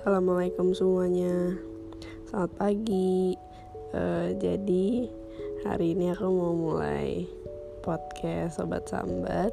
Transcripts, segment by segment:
assalamualaikum semuanya. Selamat pagi. Uh, jadi hari ini aku mau mulai podcast Sobat Sambat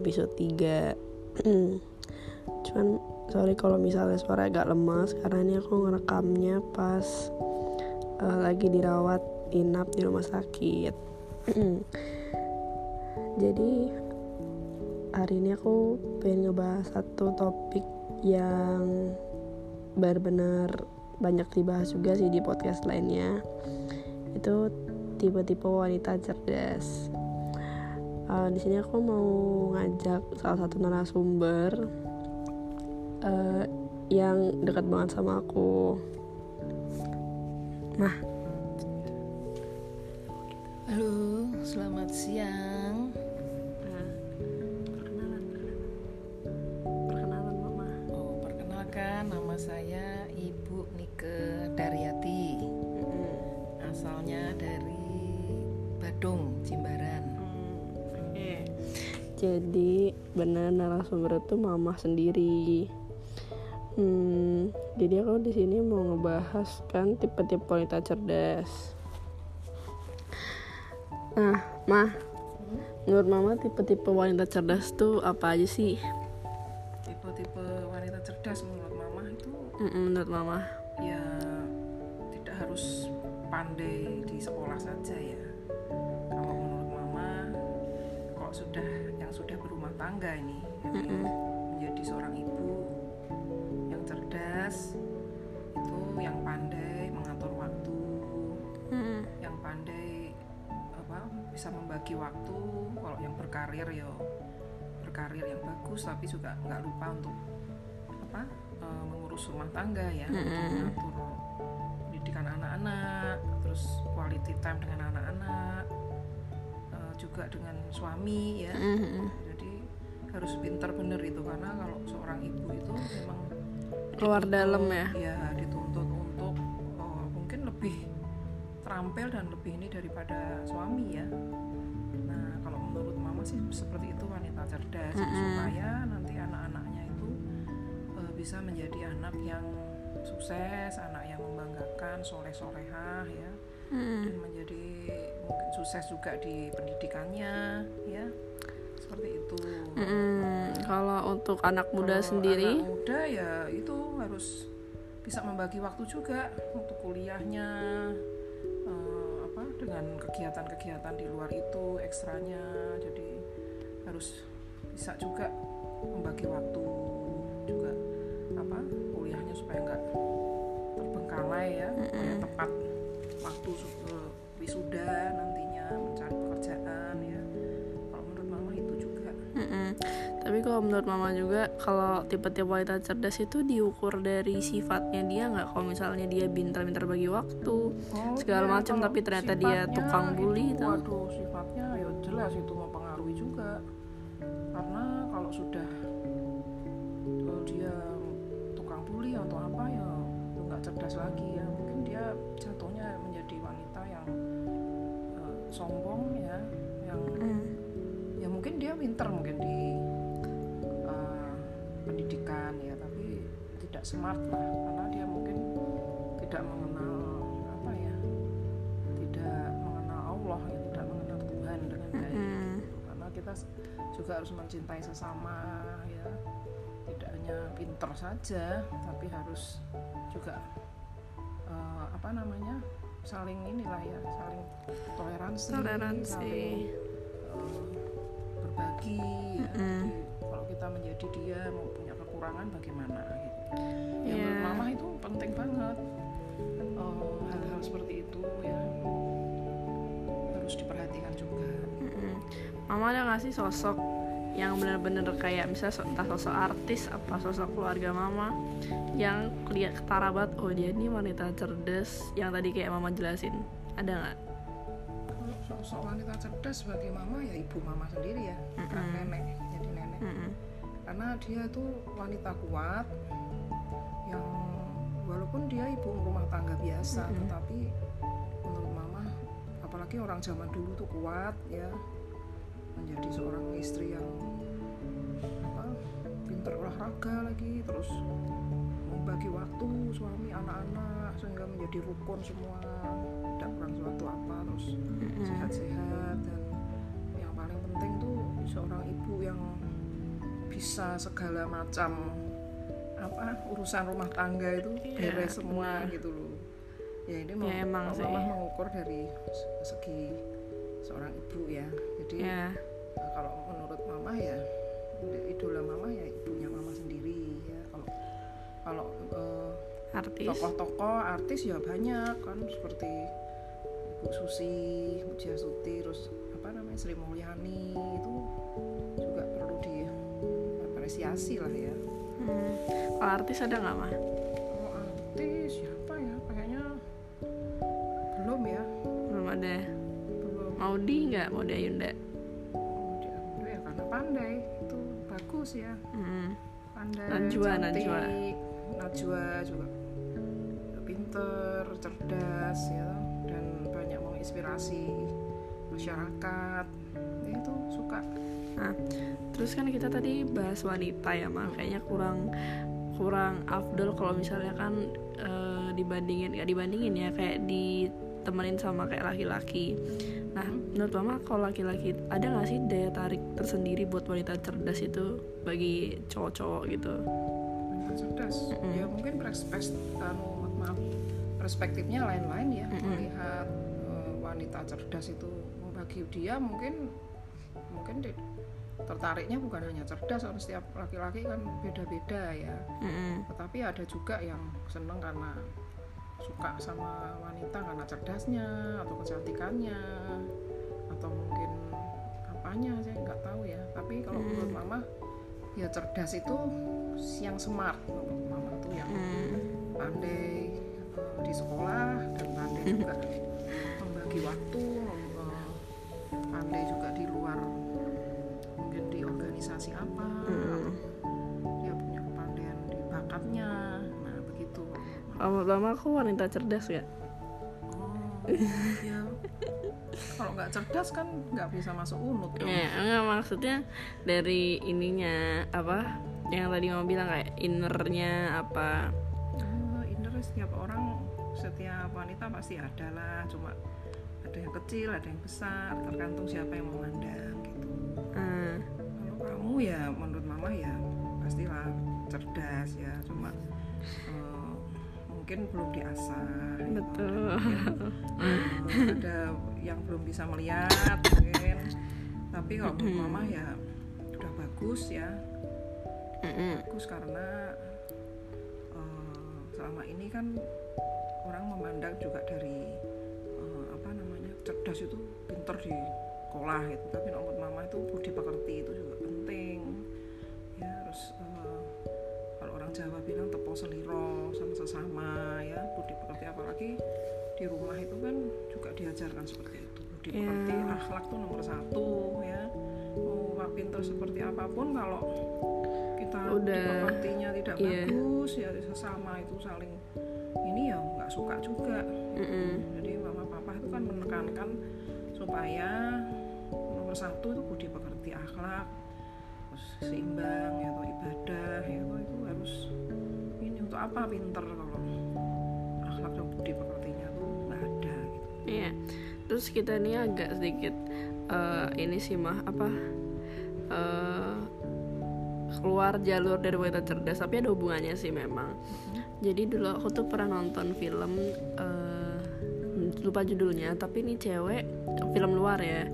episode 3 Cuman sorry kalau misalnya suara agak lemas karena ini aku ngerekamnya pas uh, lagi dirawat inap di rumah sakit. Jadi hari ini aku pengen ngebahas satu topik yang benar-benar banyak dibahas juga sih di podcast lainnya. Itu tipe-tipe wanita cerdas. Uh, di sini aku mau ngajak salah satu narasumber uh, yang dekat banget sama aku. Mah. Halo selamat siang saya Ibu Nike Daryati. Asalnya dari Badung, Jimbaran. Hmm, Jadi benar narasumber itu mama sendiri. Hmm, jadi aku di sini mau ngebahas kan tipe-tipe wanita cerdas. Nah, mah, menurut mama tipe-tipe wanita cerdas tuh apa aja sih? Tipe-tipe wanita cerdas menurut menurut mama. Ya tidak harus pandai di sekolah saja ya. Kalau menurut mama kok sudah yang sudah berumah tangga ini mm -mm. menjadi seorang ibu yang cerdas itu yang pandai mengatur waktu mm yang pandai apa bisa membagi waktu. Kalau yang berkarir ya berkarir yang bagus tapi juga nggak lupa untuk uh, mengurus rumah tangga ya mm -hmm. mengatur pendidikan anak-anak terus quality time dengan anak-anak uh, juga dengan suami ya mm -hmm. jadi harus pintar bener itu karena kalau seorang ibu itu memang keluar dalam ya ya dituntut untuk uh, mungkin lebih terampil dan lebih ini daripada suami ya nah kalau menurut mama sih seperti itu wanita cerdas mm -hmm. supaya bisa menjadi anak yang sukses, anak yang membanggakan, soleh-solehah ya, hmm. dan menjadi mungkin sukses juga di pendidikannya ya, seperti itu. Hmm. Kalau untuk anak muda Kalau sendiri, anak muda ya itu harus bisa membagi waktu juga untuk kuliahnya, uh, apa dengan kegiatan-kegiatan di luar itu ekstranya, jadi harus bisa juga membagi waktu supaya nggak terbengkalai ya mm -hmm. tepat waktu wisuda nantinya mencari pekerjaan ya. Kalau menurut mama itu juga. Mm -hmm. tapi kalau menurut mama juga kalau tipe-tipe wanita cerdas itu diukur dari sifatnya dia nggak? Kalau misalnya dia pintar-pintar bagi waktu oh, segala iya, macam tapi ternyata dia tukang bully itu. Waduh sifatnya ya jelas itu mempengaruhi juga. Karena kalau sudah nggak cerdas lagi ya mungkin dia jatuhnya menjadi wanita yang uh, sombong ya yang mm. ya mungkin dia pinter mungkin di uh, pendidikan ya tapi tidak smart lah karena dia mungkin tidak mengenal apa ya tidak mengenal Allah ya tidak mengenal Tuhan dengan baik mm. gitu. karena kita juga harus mencintai sesama ya tidak hanya pinter saja tapi harus juga uh, apa namanya saling inilah ya saling toleransi, toleransi. saling uh, berbagi mm -hmm. ya. kalau kita menjadi dia mau punya kekurangan bagaimana gitu ya yeah. mama itu penting banget eh, hal-hal uh, seperti itu ya harus diperhatikan juga mm -hmm. mama ada nggak sih sosok yang bener-bener kayak misalnya entah sosok artis apa sosok keluarga mama yang lihat ketara banget oh dia ini wanita cerdas yang tadi kayak mama jelasin ada nggak sosok wanita cerdas sebagai mama ya ibu mama sendiri ya mm -hmm. nenek jadi nenek mm -hmm. karena dia tuh wanita kuat yang walaupun dia ibu rumah tangga biasa mm -hmm. tetapi menurut mama apalagi orang zaman dulu tuh kuat ya menjadi seorang istri yang apa pinter olahraga lagi terus membagi waktu suami anak-anak sehingga menjadi rukun semua. Tidak kurang suatu apa terus sehat-sehat dan yang paling penting tuh seorang ibu yang bisa segala macam apa urusan rumah tangga itu Iya, beres semua gitu loh. Ya ini Ya, mau sih. mama mengukur dari segi seorang ibu ya. Jadi menurut mama ya idola mama ya ibunya mama sendiri ya kalau kalau eh, artis tokoh-tokoh artis ya banyak kan seperti Ibu Susi, Muja Suti, terus apa namanya Sri Mulyani itu juga perlu diapresiasi lah ya. Hmm. kalau artis ada nggak mah Kalau artis siapa ya? Kayaknya belum ya, belum ada belum. Maudi nggak Maudi Ayunda bagus ya. hmm. pandai Najwa, cantik. Najwa. Najwa juga pinter cerdas ya dan banyak menginspirasi masyarakat ya itu suka Nah, terus kan kita tadi bahas wanita ya, mah kayaknya kurang kurang afdol kalau misalnya kan eh, dibandingin nggak dibandingin ya kayak ditemenin sama kayak laki-laki. Nah, menurut mama kalau laki-laki ada nggak sih daya tarik tersendiri buat wanita cerdas itu bagi cowok-cowok gitu? wanita cerdas Mm-mm. ya mungkin perspes anu, maaf perspektifnya lain-lain ya Mm-mm. melihat eh, wanita cerdas itu bagi dia mungkin mungkin di- tertariknya bukan hanya cerdas karena setiap laki-laki kan beda-beda ya Mm-mm. tetapi ada juga yang seneng karena suka sama wanita karena cerdasnya atau kecantikannya atau mungkin apanya saya nggak tahu ya tapi kalau Hmm. menurut mama ya cerdas itu yang smart menurut mama itu yang Hmm. pandai eh, di sekolah dan pandai juga membagi waktu eh, pandai juga di luar mungkin di organisasi apa Hmm. dia punya kepandaian di bakatnya Mama aku wanita cerdas ya. oh ya kalau nggak cerdas kan nggak bisa masuk unut dong. Ya, enggak maksudnya dari ininya apa yang tadi mama bilang kayak innernya apa. Oh, inner setiap orang setiap wanita pasti ada lah. Cuma ada yang kecil ada yang besar tergantung siapa yang memandang gitu. Hmm. kalau kamu ya menurut mama ya pastilah cerdas ya. Cuma eh, mungkin belum diasah gitu. betul. Eh, ada yang belum bisa melihat mungkin. Tapi kalau menurut mama ya udah bagus ya. Mm-mm. bagus karena eh, selama ini kan orang memandang juga dari eh, apa namanya cerdas itu pinter di sekolah gitu. Tapi menurut mama itu budi pekerti itu juga penting. Ya terus eh, kalau orang Jawa bilang tepo seliro sama sesama ya budi pekerti apalagi di rumah itu kan juga diajarkan seperti itu budi Ya. pekerti akhlak tuh nomor satu ya mau pinter seperti apa pun kalau kita Udah, budi pekertinya tidak iya. bagus ya sesama itu saling ini ya nggak suka juga Mm-mm. jadi mama papa itu kan menekankan supaya nomor satu itu budi pekerti akhlak terus seimbang ya atau ibadah ya itu, itu harus ini untuk apa pinter kalau akhlak dan budi pekertinya tuh nggak ada gitu Iya. Terus kita ini agak sedikit eh, ini sih mah apa eh, keluar jalur dari wanita cerdas tapi ada hubungannya sih memang. Jadi dulu aku tuh pernah nonton film eh, lupa judulnya tapi ini cewek film luar ya.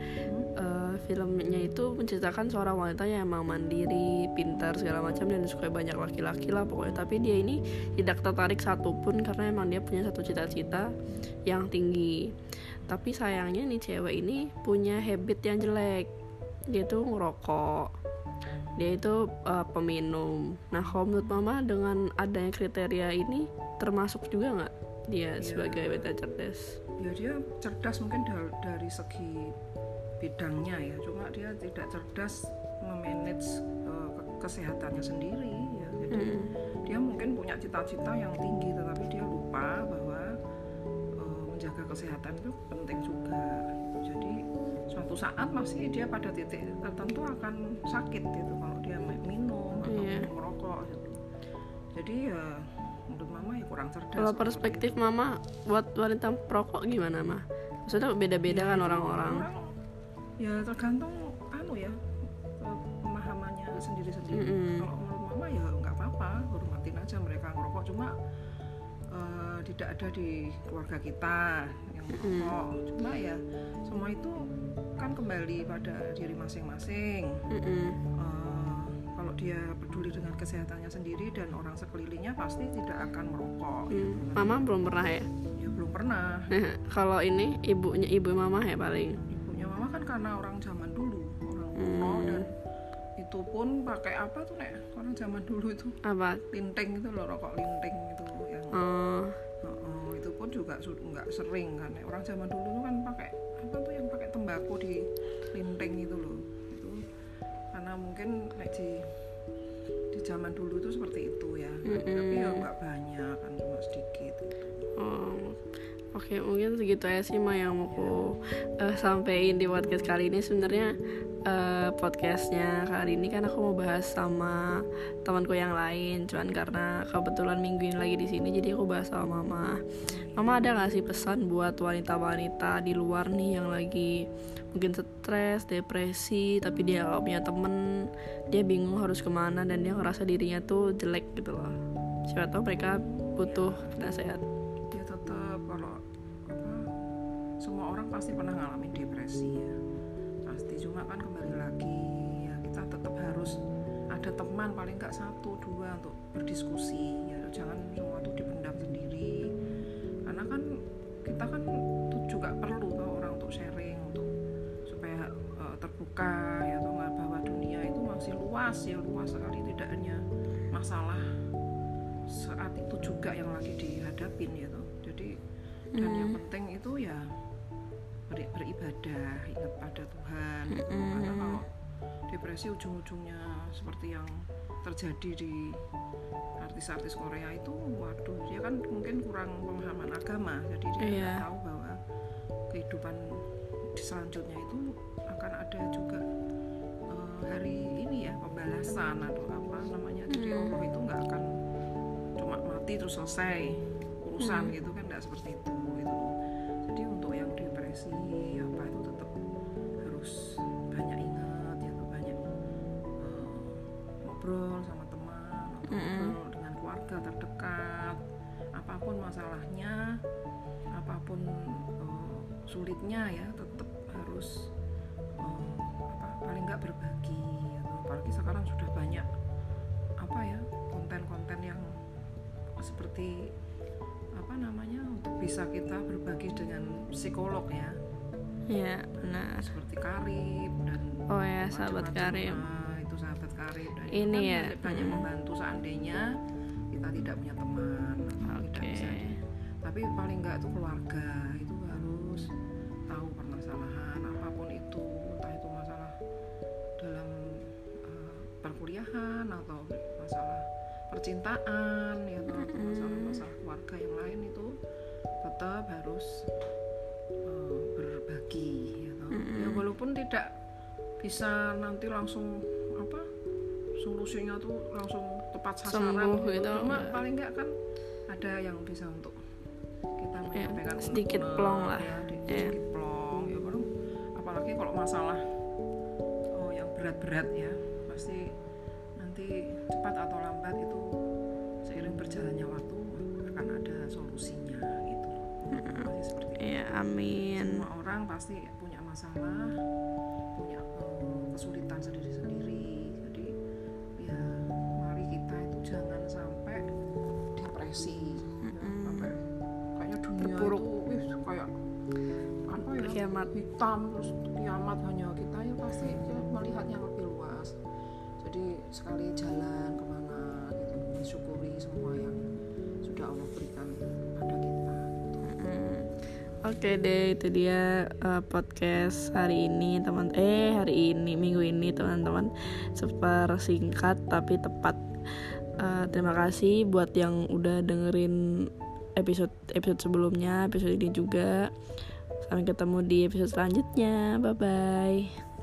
Filmnya itu menceritakan seorang wanita yang emang mandiri, pintar segala macam dan disukai banyak laki-laki lah pokoknya. Tapi dia ini tidak tertarik satupun karena emang dia punya satu cita-cita yang tinggi. Tapi sayangnya nih cewek ini punya habit yang jelek. Dia tuh ngerokok. Dia itu uh, peminum. Nah, kalau menurut mama dengan adanya kriteria ini termasuk juga nggak dia sebagai wanita cerdas? ya dia cerdas mungkin dari, dari segi bidangnya ya cuma dia tidak cerdas memanage ke- kesehatannya sendiri ya jadi Mm. dia mungkin punya cita-cita yang tinggi tetapi dia lupa bahwa eh, menjaga kesehatan itu penting juga jadi suatu saat masih dia pada titik tertentu akan sakit gitu kalau dia mi- minum atau Iya. merokok gitu. jadi ya menurut mama ya kurang cerdas kalau perspektif mama buat wanita perokok gimana mah maksudnya beda-beda kan orang-orang Orang, ya tergantung anu ya pemahamannya sendiri-sendiri. Mm-mm. kalau menurut mama ya nggak apa-apa hormatin aja mereka ngerokok. Cuma eh, tidak ada di keluarga kita yang merokok cuma ya semua itu kan kembali pada diri masing-masing. Eh, kalau dia peduli dengan kesehatannya sendiri dan orang sekelilingnya pasti tidak akan merokok Hmm, mama belum pernah ya? Ya belum pernah. Kalau ini ibunya ibu mama ya paling karena orang zaman dulu orang kuno Hmm. dan itu pun pakai apa tuh nek? Orang zaman dulu itu. Apa? Linting itu loh rokok linting itu yang Oh, Heeh, itu pun juga nggak sering kan Nek? Orang zaman dulu tuh kan pakai apa tuh yang pakai tembakau di linting itu loh. Itu karena mungkin nek di di zaman dulu tuh seperti itu ya. Tapi ya nggak banyak kan cuma sedikit gitu. oh. Oke, mungkin segitu aja sih mah yang mau aku eh, sampein di podcast kali ini. Sebenarnya eh, podcastnya kali ini kan aku mau bahas sama temanku yang lain. Cuman karena kebetulan minggu ini lagi di sini, jadi aku bahas sama mama. Mama ada nggak sih pesan buat wanita-wanita di luar nih yang lagi mungkin stres, depresi, tapi dia gak punya temen, dia bingung harus ke mana dan dia ngerasa dirinya tuh jelek gitu loh. Siapa tahu mereka butuh nasihat. Semua orang pasti pernah ngalamin depresi ya. Pasti. Cuma kan kembali lagi ya kita tetap harus ada teman paling nggak satu dua untuk berdiskusi. Ya jangan semua itu dipendam sendiri. Karena kan kita kan tuh juga perlu tau orang untuk sharing untuk supaya eh, terbuka ya tau nggak bahwa dunia itu masih luas ya luas sekali. Tidak hanya masalah saat itu juga yang lagi dihadapin ya toh. jadi dan yang penting itu ya ber- beribadah ingat pada Tuhan. Gitu. karena kalau depresi ujung-ujungnya seperti yang terjadi di artis-artis Korea itu waduh dia kan mungkin kurang pemahaman agama. Jadi dia Iya. nggak tahu bahwa kehidupan selanjutnya itu akan ada juga eh, hari ini ya pembalasan atau apa namanya. Jadi Allah itu nggak akan cuma mati terus selesai urusan gitu kan nggak seperti itu seperti apa namanya untuk bisa kita berbagi dengan psikolog ya Iya, benar. seperti karib dan Oh ya, sahabat macam-macam. Karim. Ah, itu sahabat karib dan Ini kan ya, banyak hmm. membantu seandainya kita tidak punya teman atau Oke. tidak bisa tapi paling enggak itu keluarga itu harus tahu permasalahan apa pun itu entah itu masalah dalam eh, perkuliahan atau masalah percintaan ya atau masalah-masalah keluarga yang lain itu tetap harus eh, berbagi ya, toh. ya walaupun tidak bisa nanti langsung apa solusinya tuh langsung tepat sasaran Sembuh gitu. gitu, cuma enggak. paling enggak kan ada yang bisa untuk kita Ya, menyampaikan sedikit unek-unek, plong lah. ya, di- Ya. sedikit plong ya baru apalagi kalau masalah oh, yang berat-berat ya pasti nanti cepat atau lambat itu seiring berjalannya waktu akan ada solusinya gitu. Pasti seperti itu. Iya, amin. semua orang pasti punya masalah punya eh, kesulitan sendiri-sendiri. Jadi ya mari kita itu jangan sampai depresi. Ya, sampai kayaknya dunia Terpuruk. itu wih, kayak apa ya Kiamat. hitam terus kiamat hanya kita ya pasti ya, melihatnya lebih luas jadi sekali jalan ke mana gitu mensyukuri semua yang sudah Allah berikan pada kita Hmm. Oke deh, itu dia uh, podcast hari ini teman. Eh hari ini minggu ini teman-teman super singkat tapi tepat. Uh, terima kasih buat yang udah dengerin episode episode sebelumnya, episode ini juga. Sampai ketemu di episode selanjutnya. Bye bye.